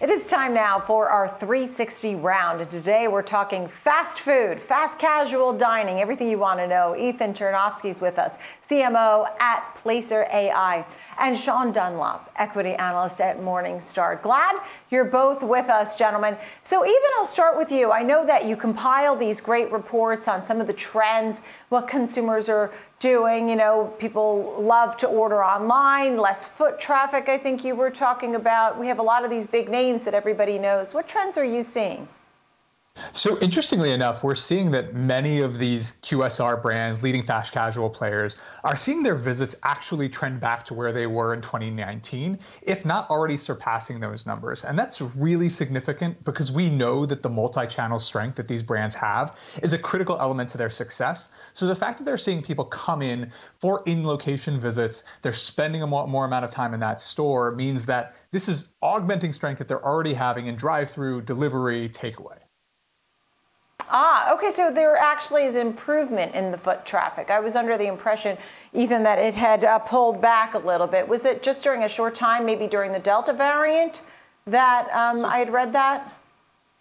It is time now for our 360 round. Today we're talking fast food, fast casual dining, everything you want to know. Ethan Chernofsky's with us, CMO at Placer AI, and Sean Dunlop, equity analyst at Morningstar. Glad you're both with us, gentlemen. So, Ethan, I'll start with you. I know that you compile these great reports on some of the trends, what consumers are doing. You know, people love to order online, less foot traffic, I think you were talking about. We have a lot of these big names that everybody knows. What trends are you seeing? So interestingly enough, we're seeing that many of these QSR brands, leading fast casual players, are seeing their visits actually trend back to where they were in 2019, if not already surpassing those numbers. And that's really significant because we know that the multi-channel strength that these brands have is a critical element to their success. So the fact that they're seeing people come in for in-location visits, they're spending a more, more amount of time in that store means that this is augmenting strength that they're already having in drive-through, delivery, takeaway. Ah, okay, so there actually is improvement in the foot traffic. I was under the impression, even that it had uh, pulled back a little bit. Was it just during a short time, maybe during the Delta variant, that um, I had read that?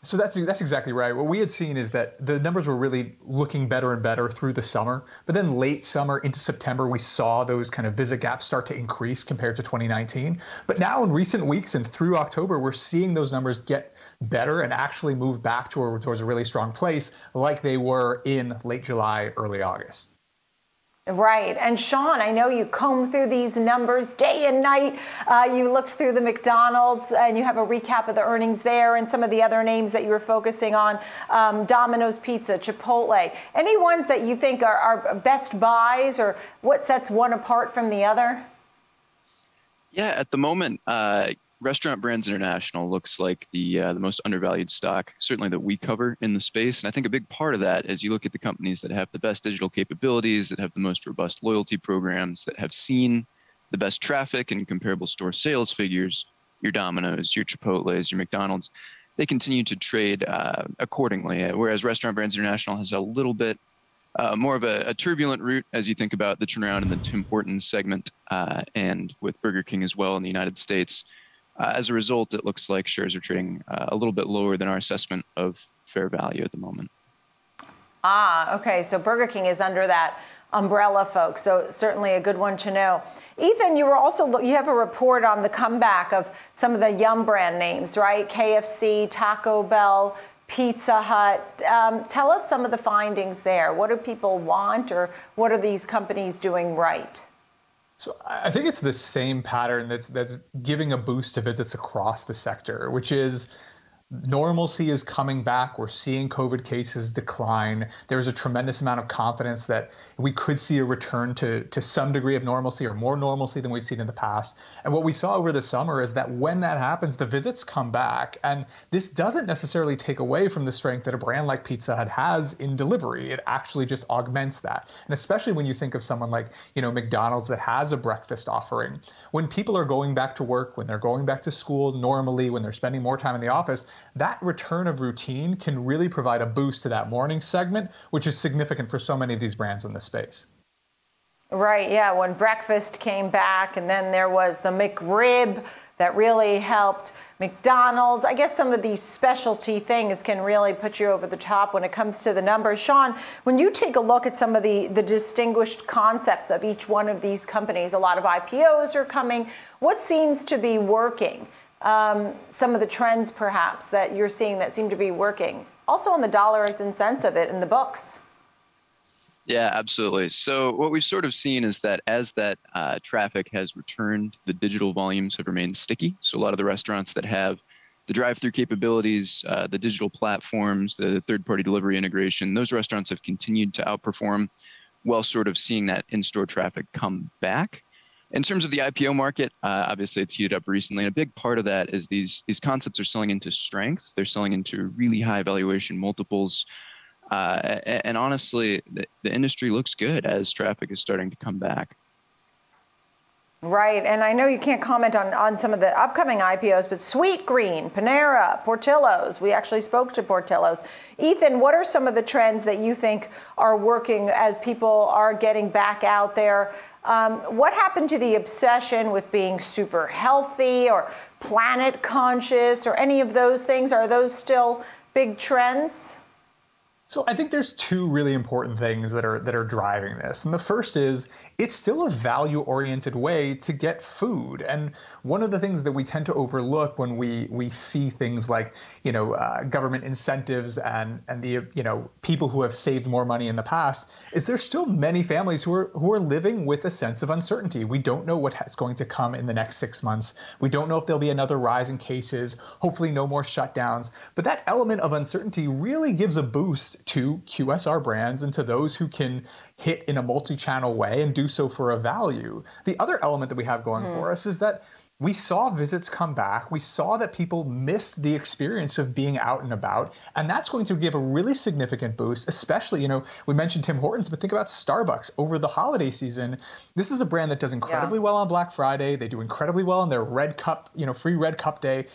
So that's that's exactly right. What we had seen is that the numbers were really looking better and better through the summer, but then late summer into September we saw those kind of visit gaps start to increase compared to 2019. But now in recent weeks and through October we're seeing those numbers get better and actually move back towards a really strong place like they were in late July, early August. Right. And Sean, I know you comb through these numbers day and night. Uh, you looked through the McDonald's and you have a recap of the earnings there and some of the other names that you were focusing on um, Domino's Pizza, Chipotle. Any ones that you think are, are best buys or what sets one apart from the other? Yeah, at the moment, uh, Restaurant Brands International looks like the uh, the most undervalued stock, certainly that we cover in the space. And I think a big part of that is you look at the companies that have the best digital capabilities, that have the most robust loyalty programs, that have seen the best traffic and comparable store sales figures. Your Domino's, your Chipotle's, your McDonald's, they continue to trade uh, accordingly. Whereas Restaurant Brands International has a little bit uh, more of a, a, turbulent route as you think about the turnaround in the Tim Hortons segment uh, and with Burger King as well in the United States. Uh, as a result, it looks like shares are trading uh, a little bit lower than our assessment of fair value at the moment. Ah, okay. So Burger King is under that umbrella, folks. So certainly a good one to know. Ethan, you were also you have a report on the comeback of some of the Yum brand names, right? KFC, Taco Bell, Pizza Hut. Um, tell us some of the findings there. What do people want, or what are these companies doing right? So I think it's the same pattern that's that's giving a boost to visits across the sector, which is normalcy is coming back. We're seeing COVID cases decline. There's a tremendous amount of confidence that we could see a return to, to some degree of normalcy or more normalcy than we've seen in the past. And what we saw over the summer is that when that happens, the visits come back. And this doesn't necessarily take away from the strength that a brand like Pizza Hut has in delivery. It actually just augments that. And especially when you think of someone like, you know, McDonald's that has a breakfast offering. When people are going back to work, when they're going back to school normally, when they're spending more time in the office, that return of routine can really provide a boost to that morning segment, which is significant for so many of these brands in the space. Right, yeah, when breakfast came back, and then there was the McRib that really helped. McDonald's, I guess some of these specialty things can really put you over the top when it comes to the numbers. Sean, when you take a look at some of the, the distinguished concepts of each one of these companies, a lot of IPOs are coming. What seems to be working? Um, some of the trends perhaps that you're seeing that seem to be working. Also on the dollars and cents of it in the books. Yeah, absolutely. So what we've sort of seen is that as that uh, traffic has returned, the digital volumes have remained sticky. So a lot of the restaurants that have the drive-through capabilities, uh, the digital platforms, the third-party delivery integration, those restaurants have continued to outperform, while sort of seeing that in-store traffic come back. In terms of the IPO market, uh, obviously it's heated up recently, and a big part of that is these these concepts are selling into strength. They're selling into really high valuation multiples, uh, and, and, honestly, the, the industry looks good as traffic is starting to come back. Right, and I know you can't comment on, on some of the upcoming IPOs, but Sweetgreen, Panera, Portillo's, we actually spoke to Portillo's. Ethan, what are some of the trends that you think are working as people are getting back out there? Um, what happened to the obsession with being super healthy or planet conscious or any of those things? Are those still big trends? So I think there's two really important things that are that are driving this. And the first is it's still a value-oriented way to get food. And one of the things that we tend to overlook when we we see things like, you know, uh, government incentives and and the you know people who have saved more money in the past is there's still many families who are who are living with a sense of uncertainty. We don't know what's going to come in the next 6 months. We don't know if there'll be another rise in cases, hopefully no more shutdowns, but that element of uncertainty really gives a boost to QSR brands and to those who can hit in a multi channel way and do so for a value. The other element that we have going mm. for us is that we saw visits come back. We saw that people missed the experience of being out and about. And that's going to give a really significant boost, especially, you know, we mentioned Tim Hortons, but think about Starbucks over the holiday season. This is a brand that does incredibly yeah. well on Black Friday. They do incredibly well on their red cup, you know, free red cup day.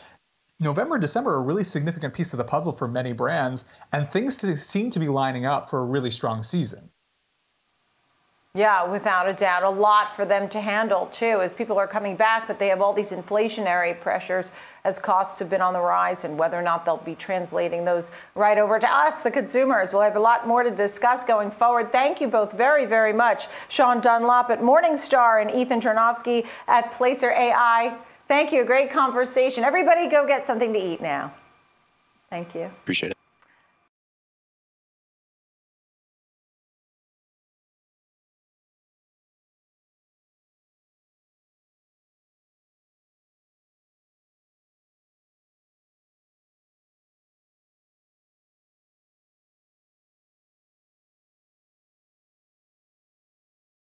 November December are really significant piece of the puzzle for many brands, and things to, seem to be lining up for a really strong season. Yeah, without a doubt. A lot for them to handle, too, as people are coming back, but they have all these inflationary pressures as costs have been on the rise, and whether or not they'll be translating those right over to us, the consumers. We'll have a lot more to discuss going forward. Thank you both very, very much. Sean Dunlop at Morningstar and Ethan Chernofsky at Placer AI. Thank you. Great conversation. Everybody go get something to eat now. Thank you. Appreciate it.